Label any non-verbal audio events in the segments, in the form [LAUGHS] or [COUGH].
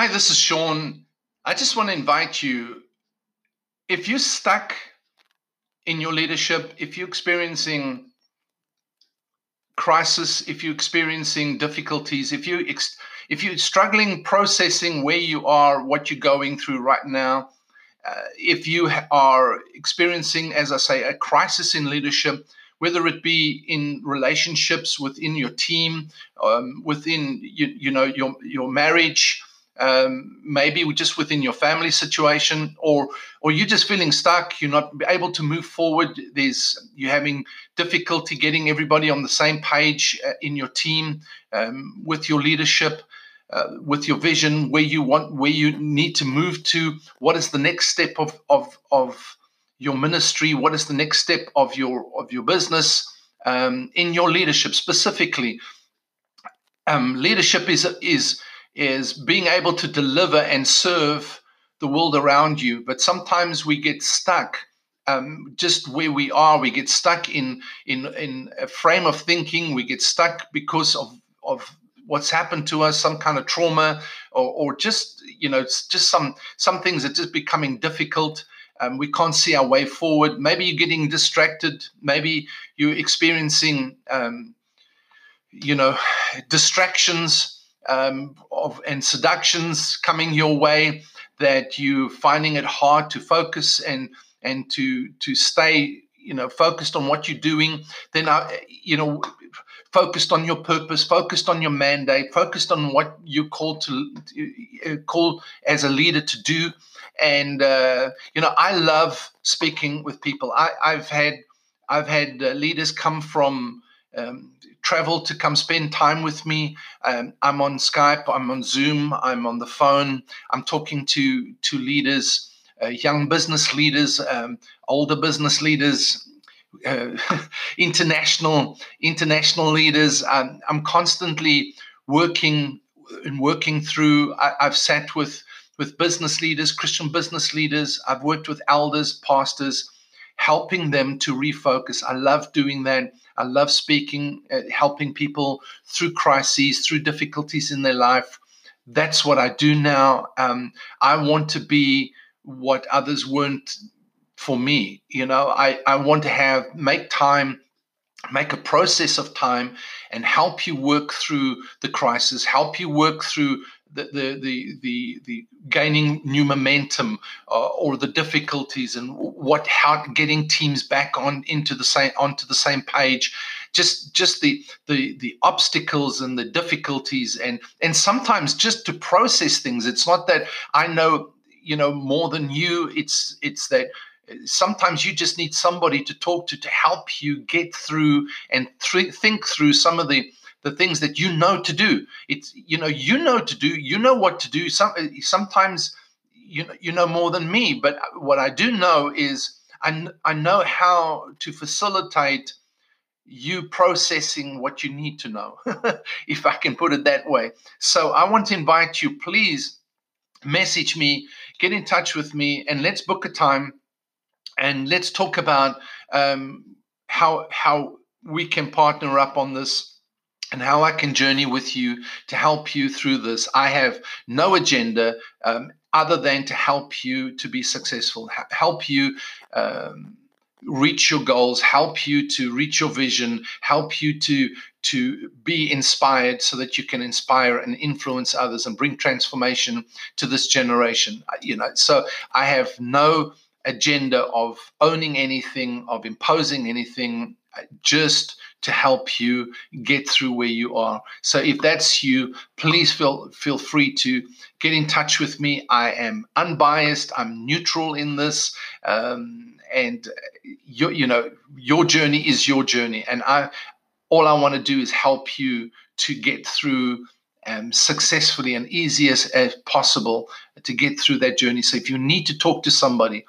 Hi, this is Sean. I just want to invite you if you're stuck in your leadership, if you're experiencing crisis, if you're experiencing difficulties, if you if you're struggling processing where you are, what you're going through right now, uh, if you are experiencing, as I say, a crisis in leadership, whether it be in relationships within your team, um, within you, you know your your marriage, um, maybe just within your family situation, or or you're just feeling stuck, you're not able to move forward. There's you're having difficulty getting everybody on the same page uh, in your team um, with your leadership. Uh, with your vision, where you want, where you need to move to, what is the next step of of of your ministry? What is the next step of your of your business um, in your leadership specifically? Um, leadership is is is being able to deliver and serve the world around you. But sometimes we get stuck um, just where we are. We get stuck in in in a frame of thinking. We get stuck because of of what's happened to us, some kind of trauma, or, or just you know, just some some things that just becoming difficult. Um, we can't see our way forward. Maybe you're getting distracted. Maybe you're experiencing, um, you know, [SIGHS] distractions um, of and seductions coming your way that you're finding it hard to focus and and to to stay, you know, focused on what you're doing. Then, I, you know, focused on your purpose, focused on your mandate, focused on what you're called to uh, called as a leader to do and uh, you know I love speaking with people. I, have had I've had uh, leaders come from um, travel to come spend time with me. Um, I'm on Skype, I'm on Zoom, I'm on the phone. I'm talking to to leaders, uh, young business leaders, um, older business leaders. Uh, [LAUGHS] international international leaders. Um, I'm constantly working and working through. I, I've sat with with business leaders, Christian business leaders. I've worked with elders, pastors, helping them to refocus. I love doing that. I love speaking, uh, helping people through crises, through difficulties in their life. That's what I do now. Um, I want to be what others weren't for me. You know, I, I want to have, make time make a process of time and help you work through the crisis help you work through the the the the, gaining new momentum uh, or the difficulties and what how getting teams back on into the same onto the same page. Just just the the the obstacles and the difficulties and and sometimes just to process things. It's not that i know you know more than you. It's it's that sometimes you just need somebody to talk to to help you get through and th- think through some of the the things that you know to do. It's you know you know to do. You know what to do. Some sometimes you know you know more than me. But what I do know is I I know how to facilitate you processing what you need to know, [LAUGHS] if I can put it that way. So I want to invite you, please message me, get in touch with me, and let's book a time and let's talk about um, how how we can partner up on this and how I can journey with you to help you through this. I have no agenda um, other than to help you to be successful, help you um, reach your goals, help you to reach your vision, help you to to be inspired so that you can inspire and influence others and bring transformation to this generation. You know, so I have no agenda of owning anything, of imposing anything, just to help you get through where you are. So if that's you, please feel feel free to get in touch with me. I am unbiased. I'm neutral in this, um, and you, you know your journey is your journey, and I all I want to do is help you to get through. Um, successfully and easy as, as possible to get through that journey. So, if you need to talk to somebody,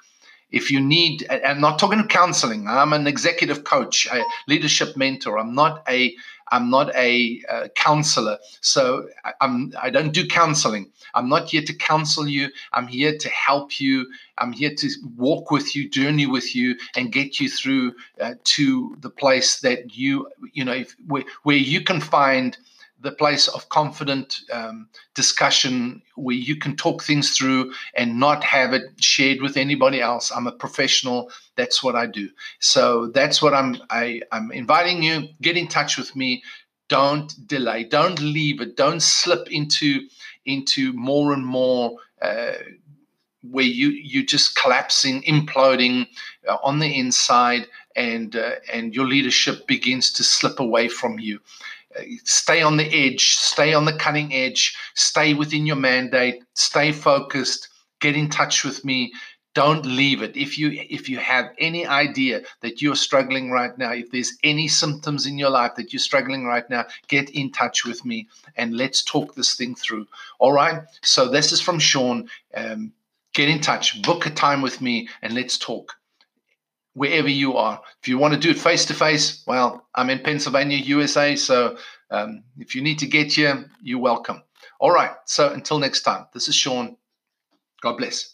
if you need, I'm not talking to counseling. I'm an executive coach, a leadership mentor. I'm not a I'm not a uh, counselor, so I'm I don't do counseling. I'm not here to counsel you. I'm here to help you. I'm here to walk with you, journey with you, and get you through uh, to the place that you you know if, where, where you can find the place of confident um, discussion where you can talk things through and not have it shared with anybody else. I'm a professional. That's what I do. So that's what I'm. I, I'm inviting you. Get in touch with me. Don't delay. Don't leave it. Don't slip into into more and more. Uh, where you you just collapsing, imploding uh, on the inside, and uh, and your leadership begins to slip away from you. Stay on the edge, stay on the cutting edge, stay within your mandate, stay focused. Get in touch with me. Don't leave it. If you if you have any idea that you're struggling right now, if there's any symptoms in your life that you're struggling right now, get in touch with me and let's talk this thing through. All right. So this is from Sean. Um, get in touch, book a time with me, and let's talk wherever you are. If you want to do it face to face, well, I'm in Pennsylvania, USA. So um, if you need to get here, you're welcome. All right. So until next time, this is Sean. God bless.